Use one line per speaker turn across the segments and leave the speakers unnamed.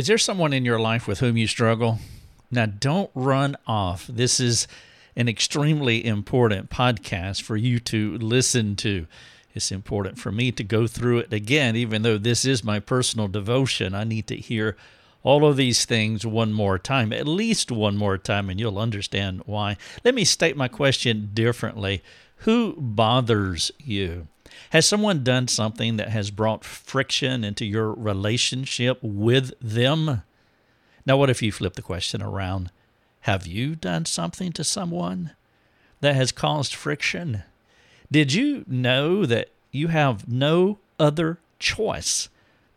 Is there someone in your life with whom you struggle? Now, don't run off. This is an extremely important podcast for you to listen to. It's important for me to go through it again, even though this is my personal devotion. I need to hear all of these things one more time, at least one more time, and you'll understand why. Let me state my question differently Who bothers you? Has someone done something that has brought friction into your relationship with them? Now, what if you flip the question around? Have you done something to someone that has caused friction? Did you know that you have no other choice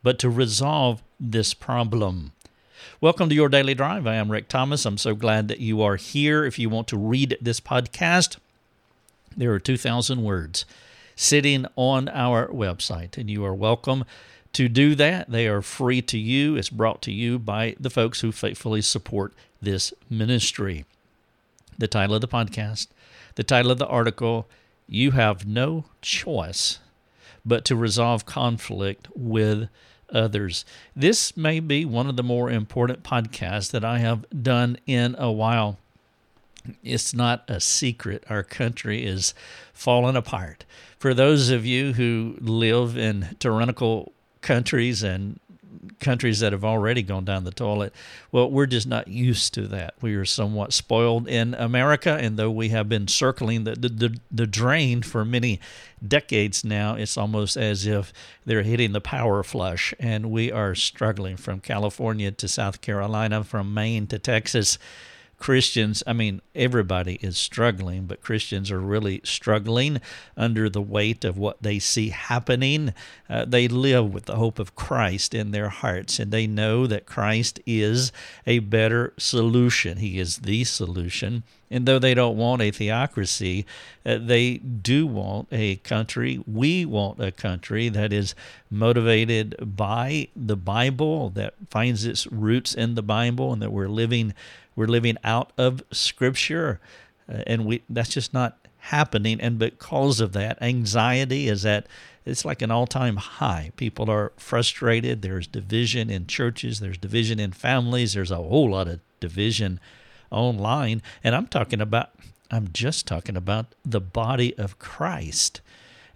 but to resolve this problem? Welcome to Your Daily Drive. I am Rick Thomas. I'm so glad that you are here. If you want to read this podcast, there are 2,000 words sitting on our website, and you are welcome to do that. They are free to you. It's brought to you by the folks who faithfully support this ministry. The title of the podcast, the title of the article, You Have No Choice But to Resolve Conflict with Others. This may be one of the more important podcasts that I have done in a while. It's not a secret. Our country is falling apart. For those of you who live in tyrannical countries and countries that have already gone down the toilet. Well, we're just not used to that. We are somewhat spoiled in America, and though we have been circling the, the, the, drain for many decades now, it's almost as if they're hitting the power flush, and we are struggling from California to South Carolina, from Maine to Texas. Christians, I mean, everybody is struggling, but Christians are really struggling under the weight of what they see happening. Uh, they live with the hope of Christ in their hearts, and they know that Christ is a better solution. He is the solution. And though they don't want a theocracy, uh, they do want a country. We want a country that is motivated by the Bible, that finds its roots in the Bible, and that we're living we're living out of Scripture, uh, and we that's just not happening. And because of that, anxiety is at it's like an all-time high. People are frustrated. There's division in churches. There's division in families. There's a whole lot of division online, and I'm talking about. I'm just talking about the body of Christ.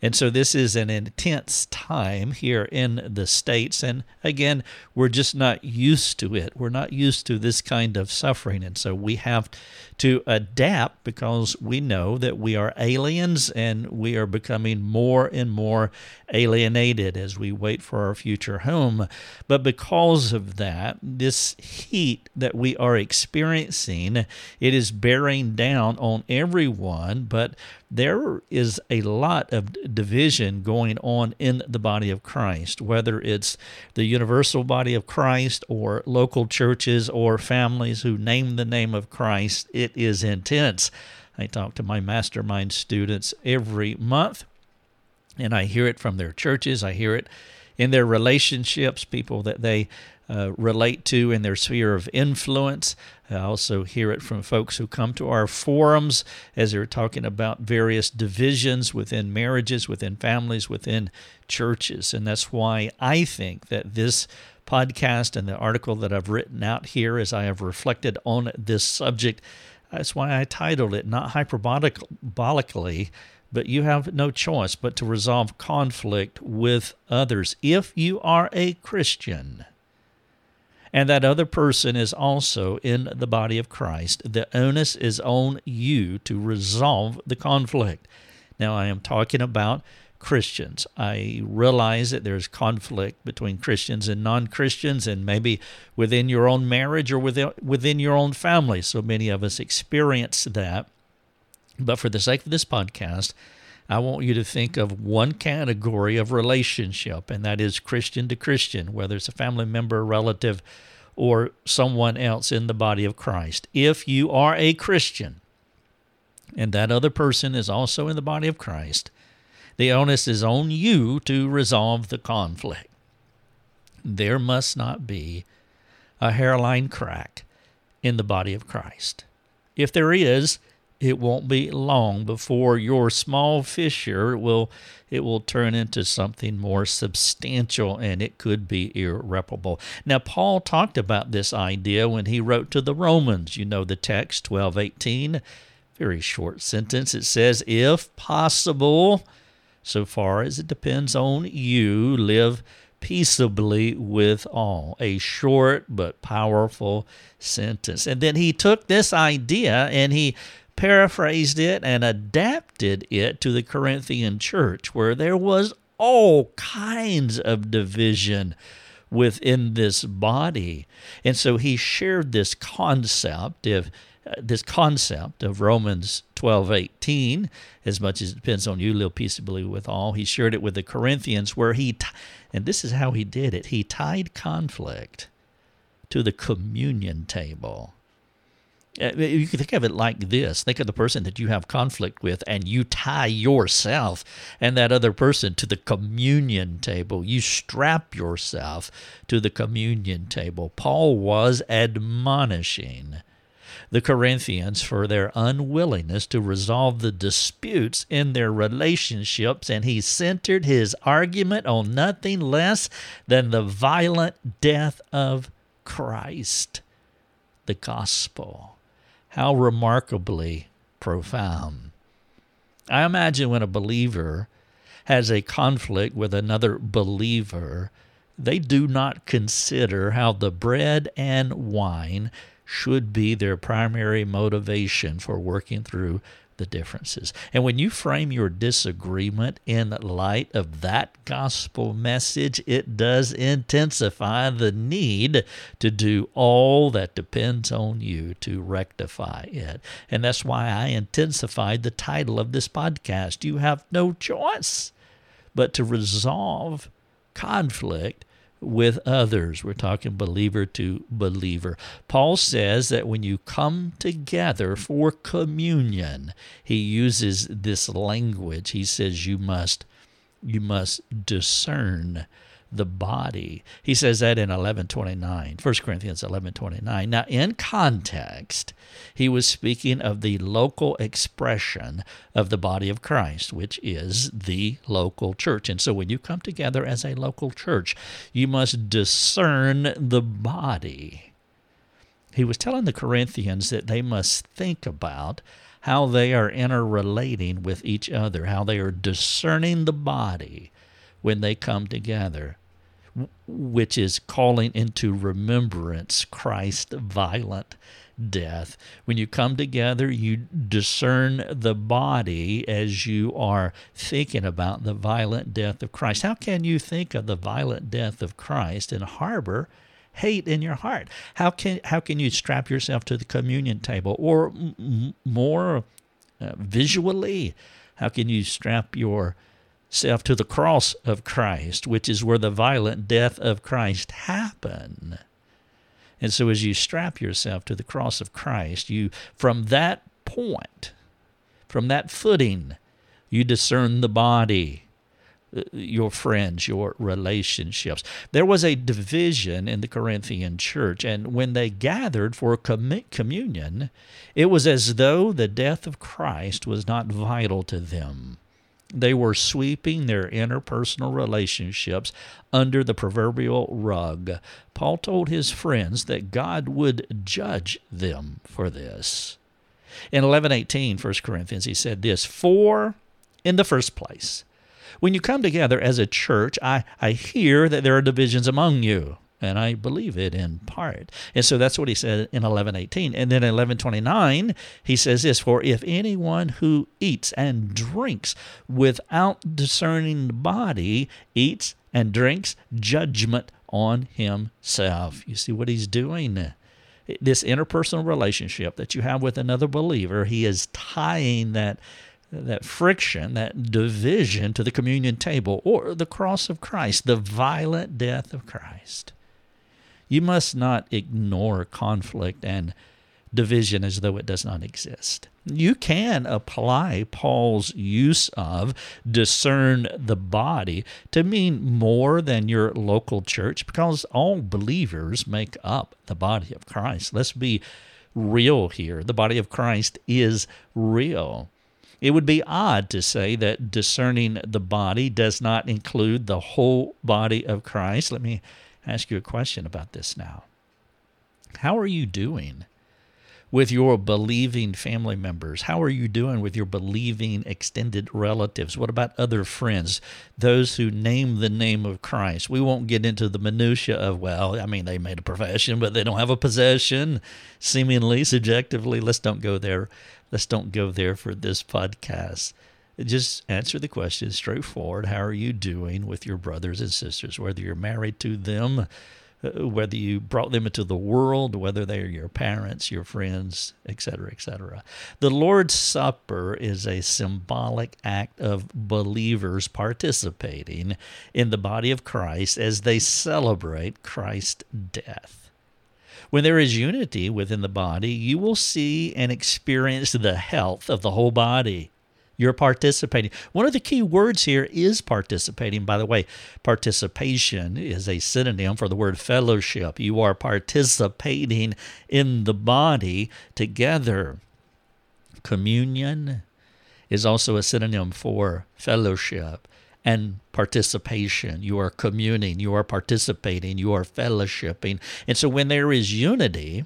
And so this is an intense time here in the States. And again, we're just not used to it. We're not used to this kind of suffering. And so we have to adapt because we know that we are aliens and we are becoming more and more alienated as we wait for our future home. But because of that, this heat that we are experiencing, it is bearing down on everyone, but there is a lot of division going on in the body of Christ, whether it's the universal body of Christ or local churches or families who name the name of Christ. It is intense. I talk to my mastermind students every month, and I hear it from their churches. I hear it in their relationships, people that they uh, relate to in their sphere of influence. I also hear it from folks who come to our forums as they're talking about various divisions within marriages, within families, within churches. And that's why I think that this podcast and the article that I've written out here as I have reflected on this subject, that's why I titled it not hyperbolically but you have no choice but to resolve conflict with others if you are a Christian and that other person is also in the body of Christ, the onus is on you to resolve the conflict. Now, I am talking about Christians. I realize that there's conflict between Christians and non Christians, and maybe within your own marriage or within, within your own family. So many of us experience that. But for the sake of this podcast, I want you to think of one category of relationship, and that is Christian to Christian, whether it's a family member, relative, or someone else in the body of Christ. If you are a Christian and that other person is also in the body of Christ, the onus is on you to resolve the conflict. There must not be a hairline crack in the body of Christ. If there is, it won't be long before your small fissure will it will turn into something more substantial and it could be irreparable. Now Paul talked about this idea when he wrote to the Romans. You know the text 12:18, very short sentence. It says if possible, so far as it depends on you, live peaceably with all. A short but powerful sentence. And then he took this idea and he paraphrased it and adapted it to the Corinthian church, where there was all kinds of division within this body. And so he shared this concept of uh, this concept of Romans 12:18 as much as it depends on you live peaceably with all he shared it with the Corinthians where he t- and this is how he did it. He tied conflict to the communion table Uh, you can think of it like this think of the person that you have conflict with, and you tie yourself and that other person to the communion table. You strap yourself to the communion table. Paul was admonishing the Corinthians for their unwillingness to resolve the disputes in their relationships, and he centered his argument on nothing less than the violent death of Christ, the gospel. How remarkably profound. I imagine when a believer has a conflict with another believer, they do not consider how the bread and wine should be their primary motivation for working through the differences. And when you frame your disagreement in light of that gospel message, it does intensify the need to do all that depends on you to rectify it. And that's why I intensified the title of this podcast. You have no choice but to resolve conflict with others. We're talking believer to believer. Paul says that when you come together for communion, he uses this language. He says you must you must discern the body. He says that in 1129, 1 Corinthians 1129. Now, in context, he was speaking of the local expression of the body of Christ, which is the local church. And so when you come together as a local church, you must discern the body. He was telling the Corinthians that they must think about how they are interrelating with each other, how they are discerning the body when they come together, which is calling into remembrance Christ's violent death. When you come together, you discern the body as you are thinking about the violent death of Christ. How can you think of the violent death of Christ and harbor hate in your heart? How can how can you strap yourself to the communion table or m- more uh, visually? How can you strap your self to the cross of Christ, which is where the violent death of Christ happened. And so as you strap yourself to the cross of Christ, you from that point, from that footing, you discern the body, uh, your friends, your relationships. There was a division in the Corinthian church, and when they gathered for communion, it was as though the death of Christ was not vital to them. They were sweeping their interpersonal relationships under the proverbial rug. Paul told his friends that God would judge them for this. In 11:18, 1 Corinthians, he said this, "For in the first place, when you come together as a church, I, I hear that there are divisions among you and I believe it in part. And so that's what he said in 11:18. And then in 11:29, he says this, "For if anyone who eats and drinks without discerning the body eats and drinks judgment on himself." You see what he's doing? This interpersonal relationship that you have with another believer, he is tying that that friction, that division to the communion table or the cross of Christ, the violent death of Christ. You must not ignore conflict and division as though it does not exist. You can apply Paul's use of discern the body to mean more than your local church because all believers make up the body of Christ. Let's be real here. The body of Christ is real. It would be odd to say that discerning the body does not include the whole body of Christ. Let me ask you a question about this now. How are you doing with your believing family members? How are you doing with your believing extended relatives? What about other friends, those who name the name of Christ? We won't get into the minutia of, well, I mean, they made a profession, but they don't have a possession, seemingly, subjectively. Let's don't go there. Let's don't go there for this podcast. Just answer the question straightforward. How are you doing with your brothers and sisters, whether you're married to them, uh, whether you brought them into the world, whether they are your parents, your friends, etc., etc. The Lord's Supper is a symbolic act of believers participating in the body of Christ as they celebrate Christ's death. When there is unity within the body, you will see and experience the health of the whole body. You're participating. One of the key words here is participating. By the way, participation is a synonym for the word fellowship. You are participating in the body together. Communion is also a synonym for fellowship and participation. You are communing, you are participating, you are fellowshipping. And so when there is unity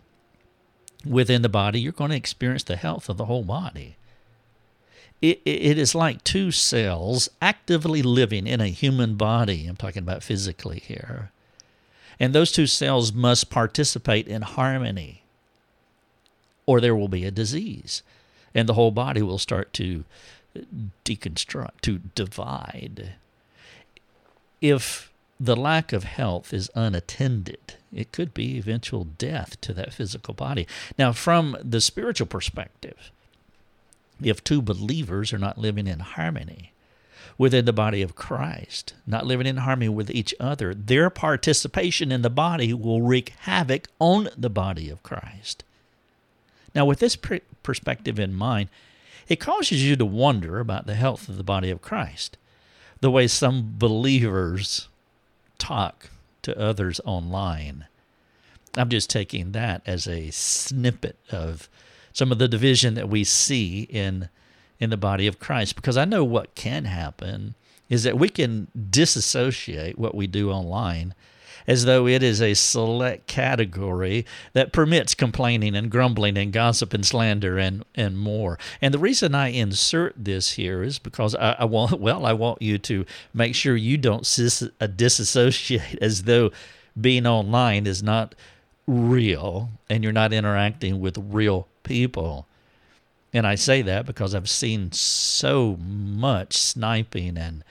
within the body, you're going to experience the health of the whole body. It, it is like two cells actively living in a human body. I'm talking about physically here. And those two cells must participate in harmony, or there will be a disease, and the whole body will start to deconstruct, to divide. If the lack of health is unattended, it could be eventual death to that physical body. Now, from the spiritual perspective, if two believers are not living in harmony within the body of Christ, not living in harmony with each other, their participation in the body will wreak havoc on the body of Christ. Now, with this perspective in mind, it causes you to wonder about the health of the body of Christ, the way some believers talk to others online. I'm just taking that as a snippet of some of the division that we see in in the body of Christ because I know what can happen is that we can disassociate what we do online as though it is a select category that permits complaining and grumbling and gossip and slander and, and more. And the reason I insert this here is because I, I want, well, I want you to make sure you don't sis, uh, disassociate as though being online is not real and you're not interacting with real people. And I say that because I've seen so much sniping and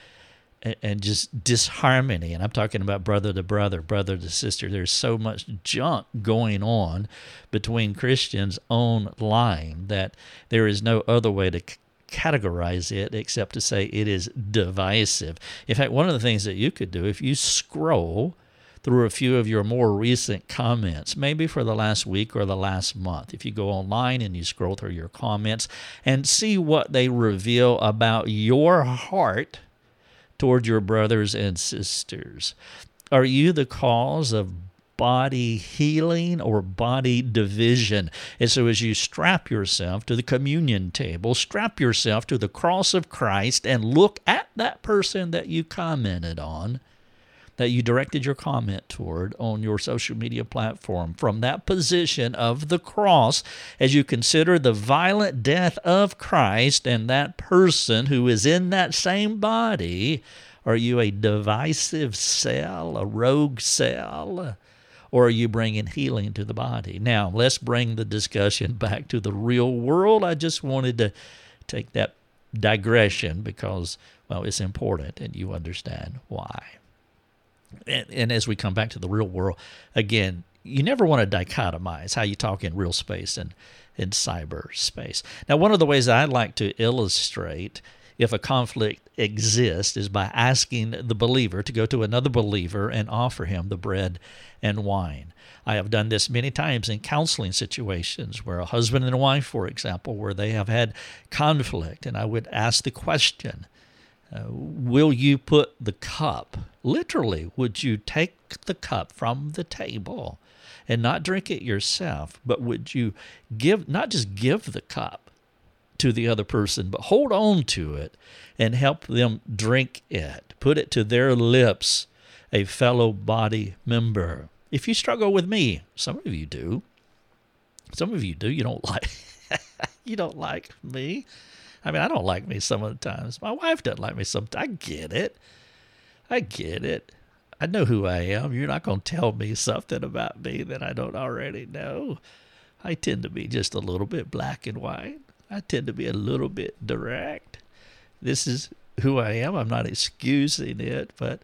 and just disharmony. And I'm talking about brother to brother, brother to sister. There's so much junk going on between Christians online that there is no other way to categorize it except to say it is divisive. In fact, one of the things that you could do if you scroll through a few of your more recent comments, maybe for the last week or the last month. If you go online and you scroll through your comments and see what they reveal about your heart toward your brothers and sisters? Are you the cause of body healing or body division. And so, as you strap yourself to the communion table, strap yourself to the cross of Christ, and look at that person that you commented on, that you directed your comment toward on your social media platform from that position of the cross as you consider the violent death of Christ and that person who is in that same body. Are you a divisive cell, a rogue cell? Or are you bringing healing to the body? Now, let's bring the discussion back to the real world. I just wanted to take that digression because, well, it's important and you understand why and, and as we come back to the real world, again, you never want to dichotomize how you talk in real space and in cyberspace. Now, one of the ways I like to illustrate if a conflict exists is by asking the believer to go to another believer and offer him the bread and wine. I have done this many times in counseling situations where a husband and a wife, for example, where they have had conflict, and I would ask the question Uh, will you put the cup, literally, would you take the cup from the table and not drink it yourself, but would you give, not just give the cup to the other person, but hold on to it and help them drink it, put it to their lips, a fellow body member? If you struggle with me, some of you do. Some of you do. You don't like you don't like me. I mean, I don't like me some of the times. My wife doesn't like me sometimes. I get it. I get it. I know who I am. You're not going to tell me something about me that I don't already know. I tend to be just a little bit black and white. I tend to be a little bit direct. This is who I am. I'm not excusing it, but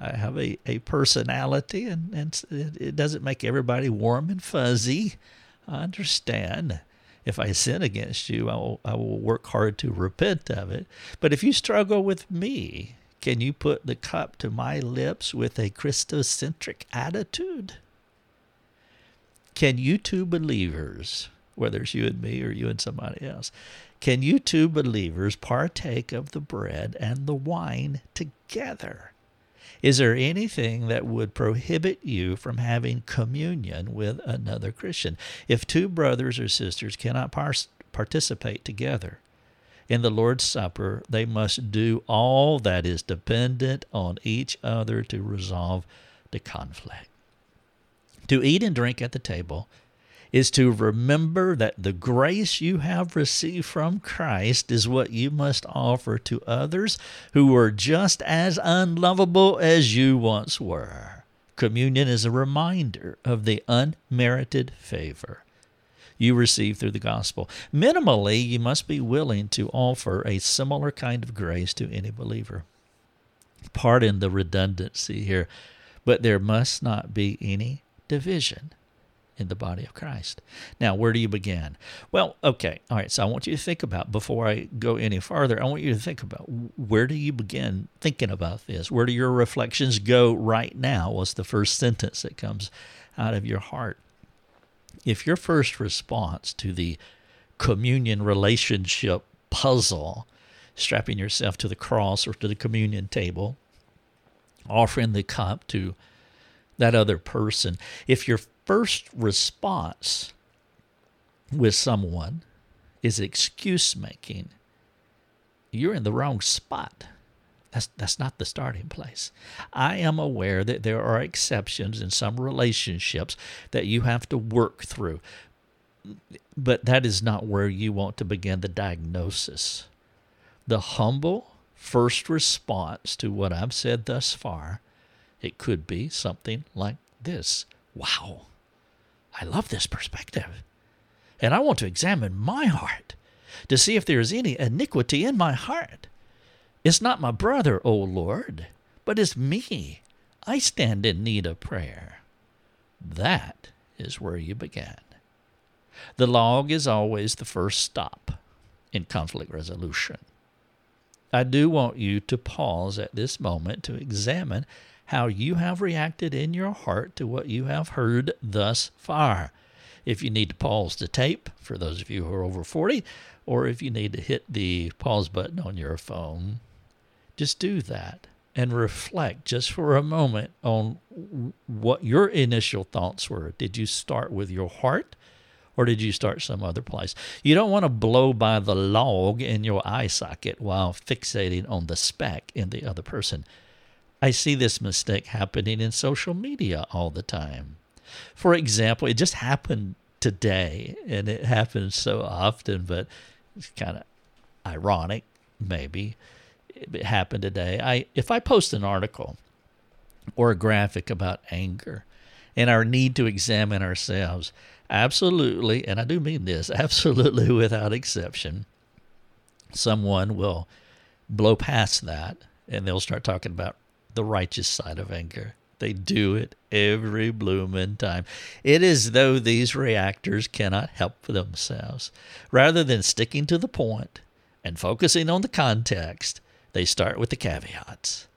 I have a, a personality, and, and it doesn't make everybody warm and fuzzy. I understand. If I sin against you, I will, I will work hard to repent of it. But if you struggle with me, can you put the cup to my lips with a Christocentric attitude? Can you two believers, whether it's you and me or you and somebody else, can you two believers partake of the bread and the wine together? Is there anything that would prohibit you from having communion with another Christian? If two brothers or sisters cannot par- participate together in the Lord's Supper, they must do all that is dependent on each other to resolve the conflict. To eat and drink at the table is to remember that the grace you have received from Christ is what you must offer to others who were just as unlovable as you once were. Communion is a reminder of the unmerited favor you receive through the gospel. Minimally, you must be willing to offer a similar kind of grace to any believer. Pardon the redundancy here, but there must not be any division in the body of Christ. Now, where do you begin? Well, okay, all right, so I want you to think about, before I go any farther, I want you to think about where do you begin thinking about this? Where do your reflections go right now? What's the first sentence that comes out of your heart? If your first response to the communion relationship puzzle, strapping yourself to the cross or to the communion table, offering the cup to that other person, if your first response with someone is excuse making, you're in the wrong spot. That's, that's not the starting place. I am aware that there are exceptions in some relationships that you have to work through, but that is not where you want to begin the diagnosis. The humble first response to what I've said thus far, it could be something like this Wow, I love this perspective. And I want to examine my heart to see if there is any iniquity in my heart. It's not my brother, O Lord, but it's me. I stand in need of prayer. That is where you began. The log is always the first stop in conflict resolution. I do want you to pause at this moment to examine how you have reacted in your heart to what you have heard thus far. If you need to pause the tape, for those of you who are over 40, or if you need to hit the pause button on your phone, just do that and reflect just for a moment on what your initial thoughts were. Did you start with your heart? or did you start some other place? You don't want to blow by the log in your eye socket while fixating on the speck in the other person. I see this mistake happening in social media all the time. For example, it just happened today, and it happens so often, but it's kind of ironic, maybe. It happened today. I if I post an article or a graphic about anger and our need to examine ourselves, absolutely, and I do mean this, absolutely without exception, someone will blow past that and they'll start talking about the righteous side of anger. They do it every bloomin' time. It is though these reactors cannot help themselves. Rather than sticking to the point and focusing on the context, they start with the caveats.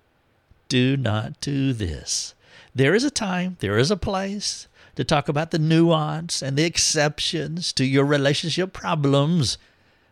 Do not do this. There is a time, there is a place to talk about the nuance and the exceptions to your relationship problems,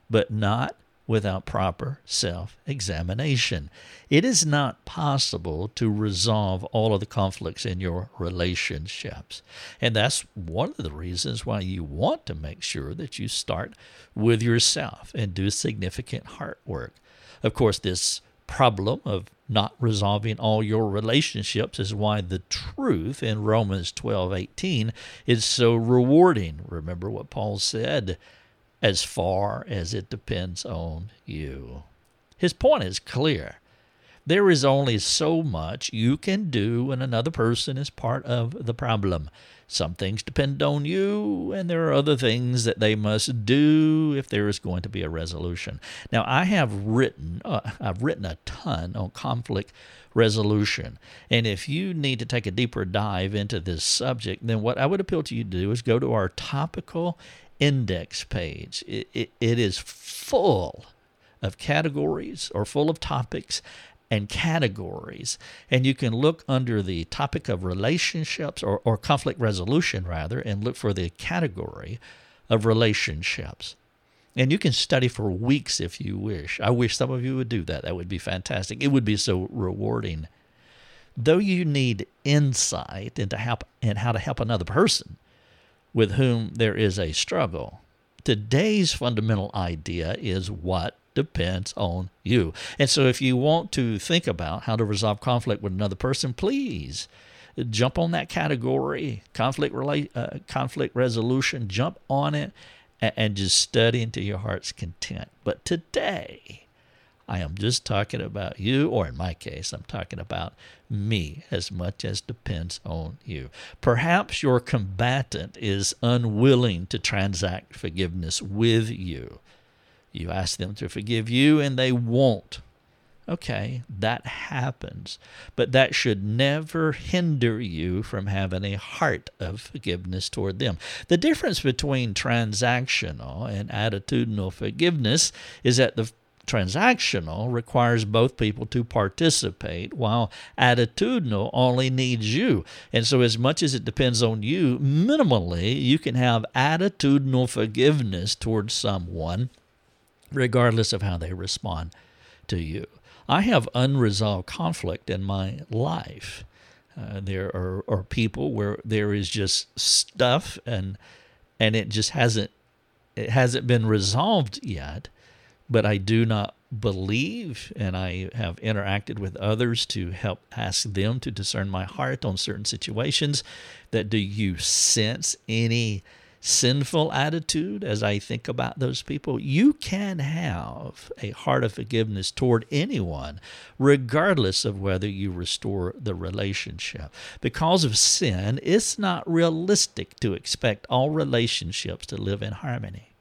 but not without proper self examination. It is not possible to resolve all of the conflicts in your relationships. And that's one of the reasons why you want to make sure that you start with yourself and do significant heart work. Of course, this problem of not resolving all your relationships is why the truth in Romans 12:18 is so rewarding. Remember what Paul said, as far as it depends on you. His point is clear. There is only so much you can do when another person is part of the problem. Some things depend on you, and there are other things that they must do if there is going to be a resolution. Now, I have written, uh, I've written a ton on conflict resolution, and if you need to take a deeper dive into this subject, then what I would appeal to you to do is go to our topical index page. It, it, it is full of categories or full of topics and categories. And you can look under the topic of relationships or, or conflict resolution, rather, and look for the category of relationships. And you can study for weeks if you wish. I wish some of you would do that. That would be fantastic. It would be so rewarding. Though you need insight into how, and how to help another person, with whom there is a struggle. Today's fundamental idea is what depends on you. And so, if you want to think about how to resolve conflict with another person, please jump on that category conflict uh, conflict resolution jump on it and, and just study until your heart's content but today I am just talking about you, or in my case, I'm talking about me as much as depends on you. Perhaps your combatant is unwilling to transact forgiveness with you. You ask them to forgive you, and they won't. Okay, that happens, but that should never hinder you from having a heart of forgiveness toward them. The difference between transactional and attitudinal forgiveness is that the transactional requires both people to participate, while attitudinal only needs you. And so, as much as it depends on you, minimally, you can have attitudinal forgiveness towards someone, regardless of how they respond to you. I have unresolved conflict in my life. Uh, there are, are people where there is just stuff and and it just hasn't it hasn't been resolved yet but I do not believe, and I have interacted with others to help ask them to discern my heart on certain situations. That do you sense any sinful attitude as I think about those people? You can have a heart of forgiveness toward anyone, regardless of whether you restore the relationship. Because of sin, it's not realistic to expect all relationships to live in harmony.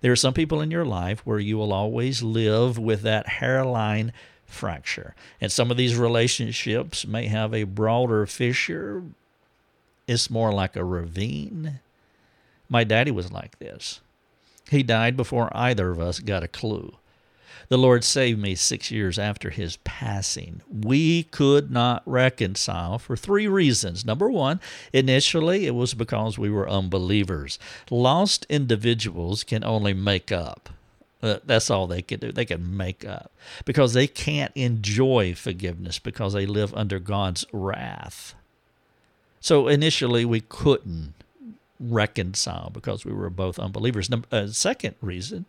There are some people in your life where you will always live with that hairline fracture. And some of these relationships may have a broader fissure. It's more like a ravine. My daddy was like this. He died before either of us got a clue. The Lord saved me six years after his passing. We could not reconcile for three reasons. Number one, initially it was because we were unbelievers. Lost individuals can only make up. Uh, that's all they can do. They can make up because they can't enjoy forgiveness because they live under God's wrath. So initially we couldn't reconcile because we were both unbelievers. Number, uh, second reason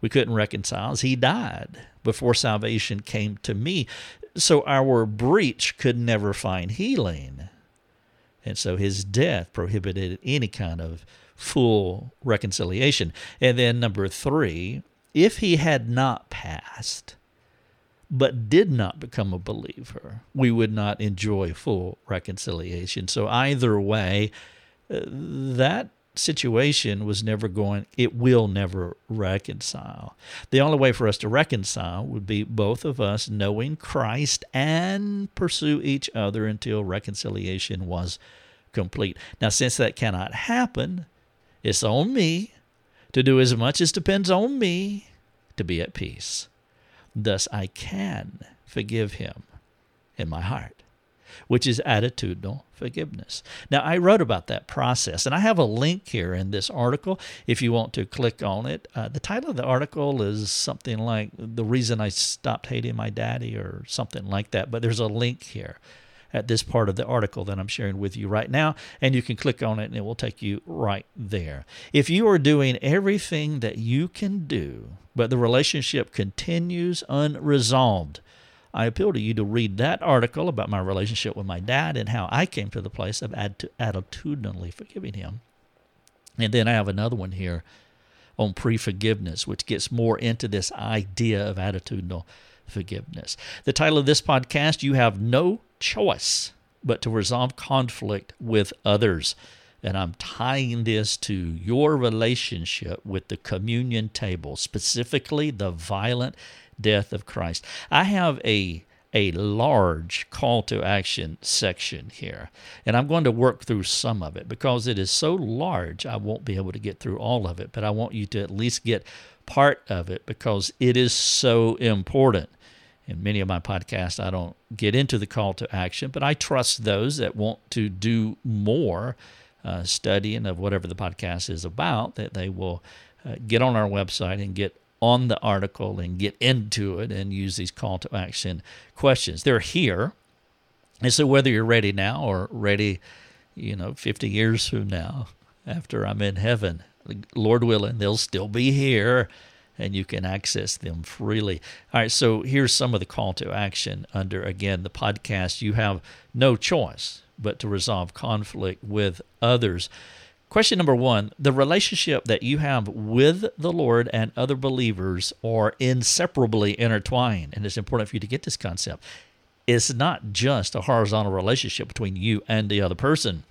we couldn't reconcile he died before salvation came to me. So our breach could never find healing. And so his death prohibited any kind of full reconciliation. And then number three, if he had not passed, but did not become a believer, we would not enjoy full reconciliation. So either way, uh, that situation was never going, it will never reconcile. The only way for us to reconcile would be both of us knowing Christ and pursue each other until reconciliation was complete. Now, since that cannot happen, it's on me to do as much as depends on me to be at peace. Thus, I can forgive him in my heart. Which is attitudinal forgiveness. Now, I wrote about that process, and I have a link here in this article if you want to click on it. Uh, the title of the article is something like The Reason I Stopped Hating My Daddy, or something like that, but there's a link here at this part of the article that I'm sharing with you right now, and you can click on it and it will take you right there. If you are doing everything that you can do, but the relationship continues unresolved, I appeal to you to read that article about my relationship with my dad and how I came to the place of attitudinally forgiving him. And then I have another one here on pre forgiveness, which gets more into this idea of attitudinal forgiveness. The title of this podcast, You Have No Choice But to Resolve Conflict with Others. And I'm tying this to your relationship with the communion table, specifically the violent death of Christ. I have a a large call to action section here. And I'm going to work through some of it because it is so large, I won't be able to get through all of it, but I want you to at least get part of it because it is so important. In many of my podcasts, I don't get into the call to action, but I trust those that want to do more uh, studying of whatever the podcast is about that they will uh, get on our website and get on the article and get into it and use these call to action questions. They're here. And so whether you're ready now or ready, you know, 50 years from now, after I'm in heaven, Lord willing, they'll still be here and you can access them freely. All right, so here's some of the call to action under, again, the podcast. You have no choice but to resolve conflict with others. Question number one the relationship that you have with the Lord and other believers are inseparably intertwined. And it's important for you to get this concept. It's not just a horizontal relationship between you and the other person,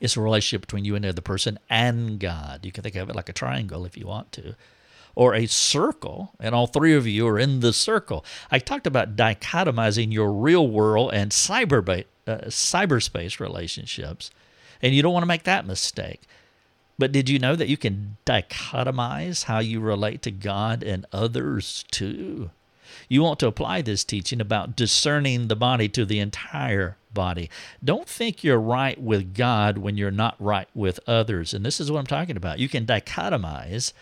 it's a relationship between you and the other person and God. You can think of it like a triangle if you want to. Or a circle, and all three of you are in the circle. I talked about dichotomizing your real world and cyber uh, cyberspace relationships and you don't want to make that mistake. But did you know that you can dichotomize how you relate to God and others too? You want to apply this teaching about discerning the body to the entire body. Don't think you're right with God when you're not right with others. And this is what I'm talking about. You can dichotomize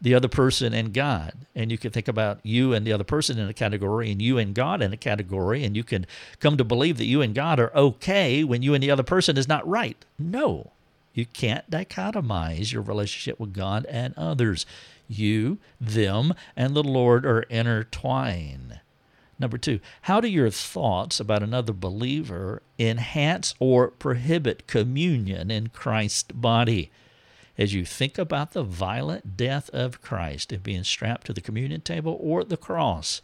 the other person and God. And you can think about you and the other person in a category and you and God in a category. And you can come to believe that you and God are okay when you and the other person is not right. No, you can't dichotomize your relationship with God and others. You, them, and the Lord are intertwined. Number two, how do your thoughts about another believer enhance or prohibit communion in Christ's body? As you think about the violent death of Christ and being strapped to the communion table or the cross,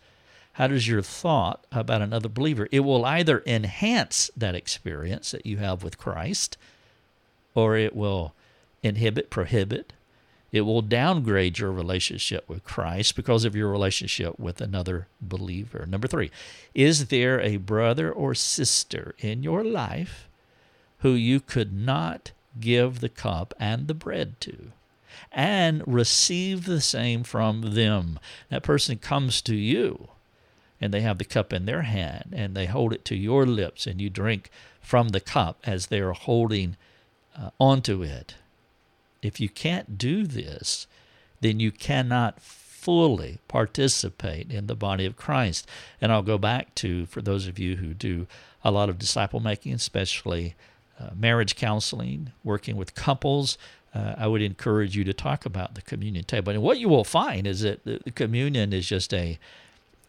how does your thought about another believer? It will either enhance that experience that you have with Christ, or it will inhibit, prohibit. It will downgrade your relationship with Christ because of your relationship with another believer. Number three, is there a brother or sister in your life who you could not give the cup and the bread to, and receive the same from them. That person comes to you, and they have the cup in their hand, and they hold it to your lips, and you drink from the cup as they are holding uh, onto it. If you can't do this, then you cannot fully participate in the body of Christ. And I'll go back to, for those of you who do a lot of disciple making, especially uh, marriage counseling, working with couples, uh, I would encourage you to talk about the communion table. And what you will find is that the, the communion is just a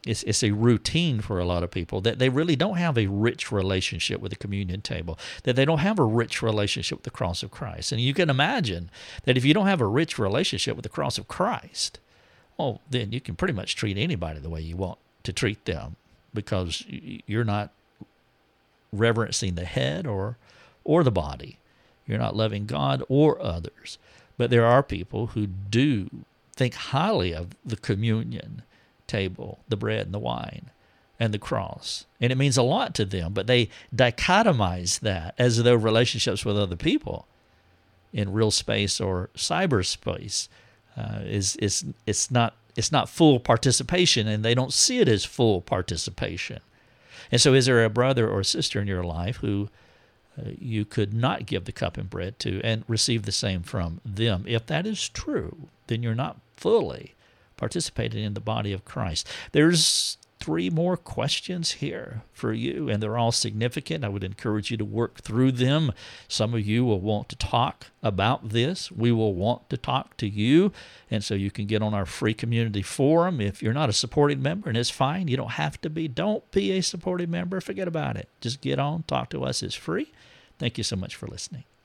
it's, it's a routine for a lot of people that they really don't have a rich relationship with the communion table, that they don't have a rich relationship with the cross of Christ. And you can imagine that if you don't have a rich relationship with the cross of Christ, well, then you can pretty much treat anybody the way you want to treat them because you're not reverencing the head or or the body. You're not loving God or others. But there are people who do think highly of the communion table, the bread and the wine, and the cross. And it means a lot to them, but they dichotomize that as though relationships with other people in real space or cyberspace uh, is, is it's not it's not full participation and they don't see it as full participation. And so, is there a brother or sister in your life who Uh, you could not give the cup and bread to and receive the same from them? If that is true, then you're not fully participating in the body of Christ. There's three more questions here for you, and they're all significant. I would encourage you to work through them. Some of you will want to talk about this. We will want to talk to you, and so you can get on our free community forum. If you're not a supporting member, and it's fine, you don't have to be. Don't be a supporting member. Forget about it. Just get on, talk to us. It's free. Thank you so much for listening.